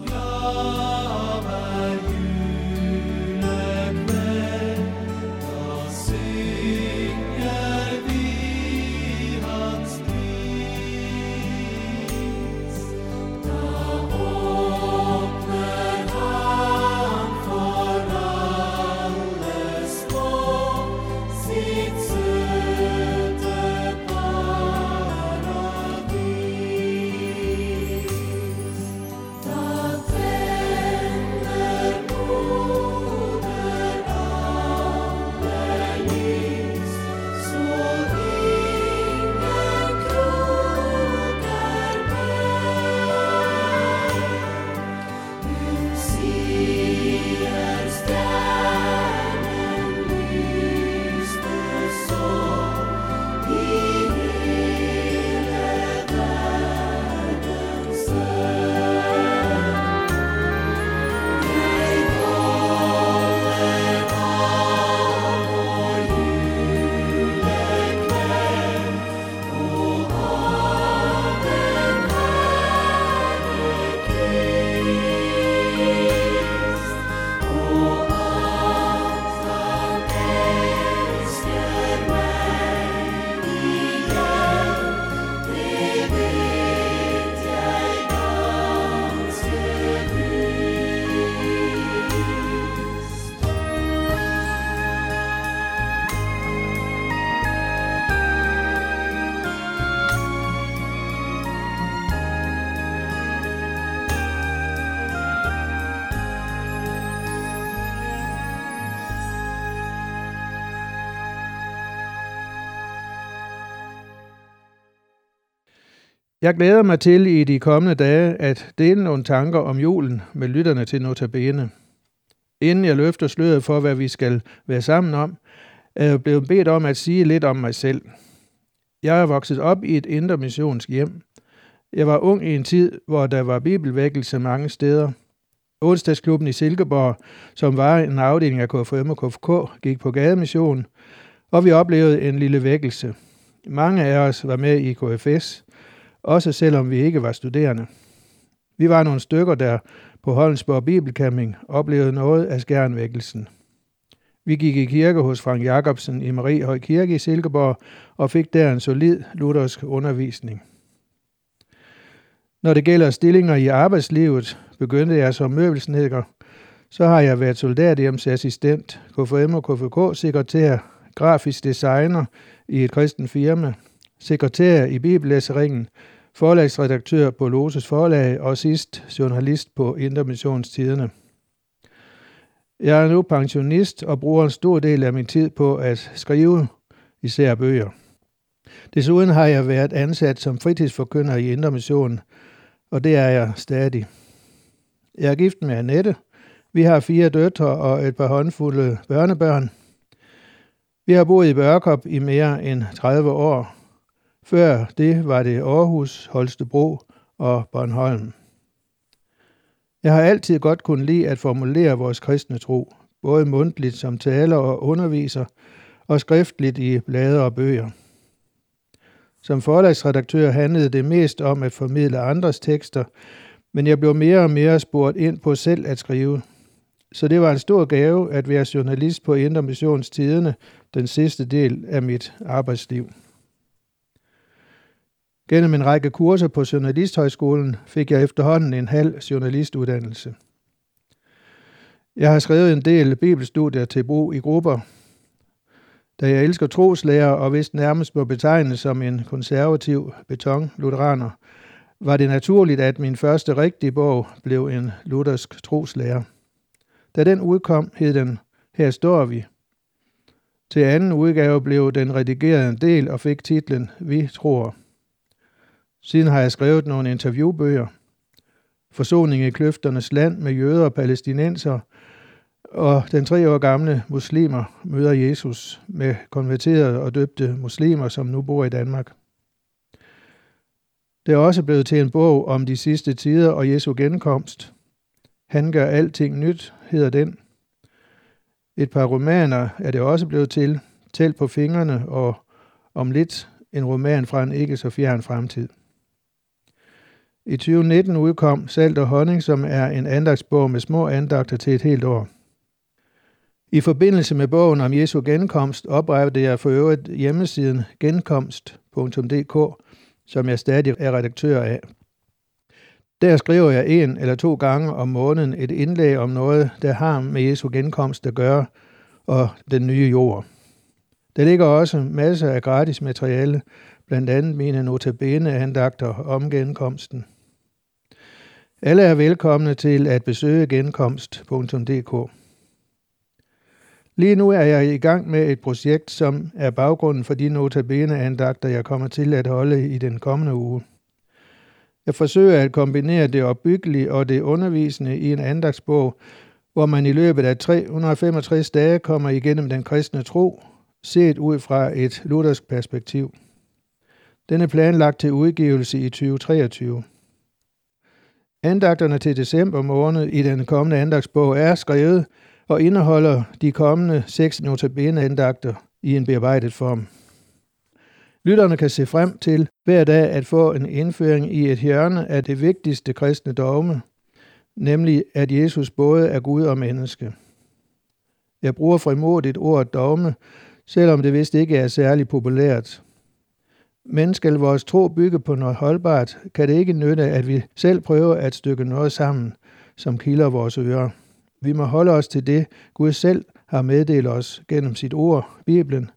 glory. Jeg glæder mig til i de kommende dage at dele nogle tanker om julen med lytterne til Notabene. Inden jeg løfter sløret for, hvad vi skal være sammen om, er jeg blevet bedt om at sige lidt om mig selv. Jeg er vokset op i et indre missionsk hjem. Jeg var ung i en tid, hvor der var bibelvækkelse mange steder. Onsdagsklubben i Silkeborg, som var en afdeling af KFM og KFK, gik på gademission, og vi oplevede en lille vækkelse. Mange af os var med i KFS, også selvom vi ikke var studerende. Vi var nogle stykker, der på Holmsborg Bibelcamping oplevede noget af skærnvækkelsen. Vi gik i kirke hos Frank Jacobsen i Mariehøj Kirke i Silkeborg og fik der en solid luthersk undervisning. Når det gælder stillinger i arbejdslivet, begyndte jeg som møbelsnedker. Så har jeg været soldathjemsassistent, KFM og KFK, sekretær, grafisk designer i et kristen firma, sekretær i Bibellæseringen, forlagsredaktør på Loses Forlag og sidst journalist på Intermissionstiderne. Jeg er nu pensionist og bruger en stor del af min tid på at skrive især bøger. Desuden har jeg været ansat som fritidsforkynder i Intermissionen, og det er jeg stadig. Jeg er gift med Annette. Vi har fire døtre og et par håndfulde børnebørn. Vi har boet i Børkop i mere end 30 år. Før det var det Aarhus, Holstebro og Bornholm. Jeg har altid godt kunnet lide at formulere vores kristne tro, både mundtligt som taler og underviser, og skriftligt i blade og bøger. Som forlagsredaktør handlede det mest om at formidle andres tekster, men jeg blev mere og mere spurgt ind på selv at skrive. Så det var en stor gave at være journalist på Indre Missionstiderne den sidste del af mit arbejdsliv. Gennem en række kurser på Journalisthøjskolen fik jeg efterhånden en halv journalistuddannelse. Jeg har skrevet en del bibelstudier til brug i grupper, da jeg elsker troslærer og vist nærmest må betegnes som en konservativ betonlutheraner, var det naturligt, at min første rigtige bog blev en luthersk troslærer. Da den udkom, hed den Her står vi. Til anden udgave blev den redigeret en del og fik titlen Vi tror. Siden har jeg skrevet nogle interviewbøger. Forsoning i kløfternes land med jøder og palæstinenser, og den tre år gamle muslimer møder Jesus med konverterede og døbte muslimer, som nu bor i Danmark. Det er også blevet til en bog om de sidste tider og Jesu genkomst. Han gør alting nyt, hedder den. Et par romaner er det også blevet til. Tæl på fingrene og om lidt en roman fra en ikke så fjern fremtid. I 2019 udkom Salt og Honning, som er en andagsbog med små andagter til et helt år. I forbindelse med bogen om Jesu genkomst oprettede jeg for øvrigt hjemmesiden genkomst.dk, som jeg stadig er redaktør af. Der skriver jeg en eller to gange om måneden et indlæg om noget, der har med Jesu genkomst at gøre, og den nye jord. Der ligger også masser af gratis materiale, blandt andet mine notabene andagter om genkomsten. Alle er velkomne til at besøge genkomst.dk. Lige nu er jeg i gang med et projekt, som er baggrunden for de notabene-andagter, jeg kommer til at holde i den kommende uge. Jeg forsøger at kombinere det opbyggelige og det undervisende i en andagsbog, hvor man i løbet af 365 dage kommer igennem den kristne tro, set ud fra et luthersk perspektiv. Den er planlagt til udgivelse i 2023. Andagterne til december måned i den kommende andagsbog er skrevet og indeholder de kommende seks notabene andagter i en bearbejdet form. Lytterne kan se frem til hver dag at få en indføring i et hjørne af det vigtigste kristne dogme, nemlig at Jesus både er Gud og menneske. Jeg bruger frimodigt ordet dogme, selvom det vist ikke er særlig populært. Men skal vores tro bygge på noget holdbart, kan det ikke nytte, at vi selv prøver at stykke noget sammen, som kilder vores ører. Vi må holde os til det, Gud selv har meddelt os gennem sit ord, Bibelen,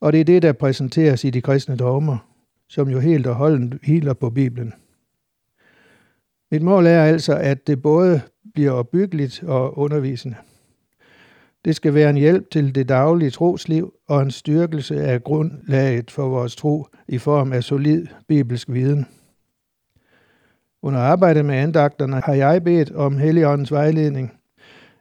og det er det, der præsenteres i de kristne dogmer, som jo helt og holdent hviler på Bibelen. Mit mål er altså, at det både bliver opbyggeligt og undervisende. Det skal være en hjælp til det daglige trosliv og en styrkelse af grundlaget for vores tro i form af solid bibelsk viden. Under arbejdet med andagterne har jeg bedt om Helligåndens vejledning.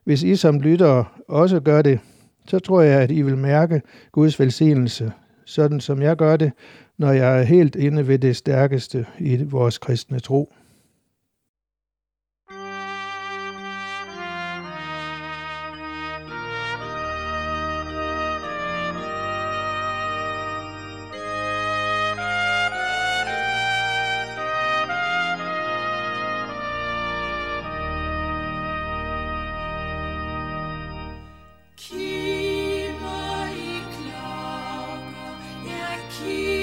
Hvis I som lyttere også gør det, så tror jeg, at I vil mærke Guds velsignelse, sådan som jeg gør det, når jeg er helt inde ved det stærkeste i vores kristne tro. keep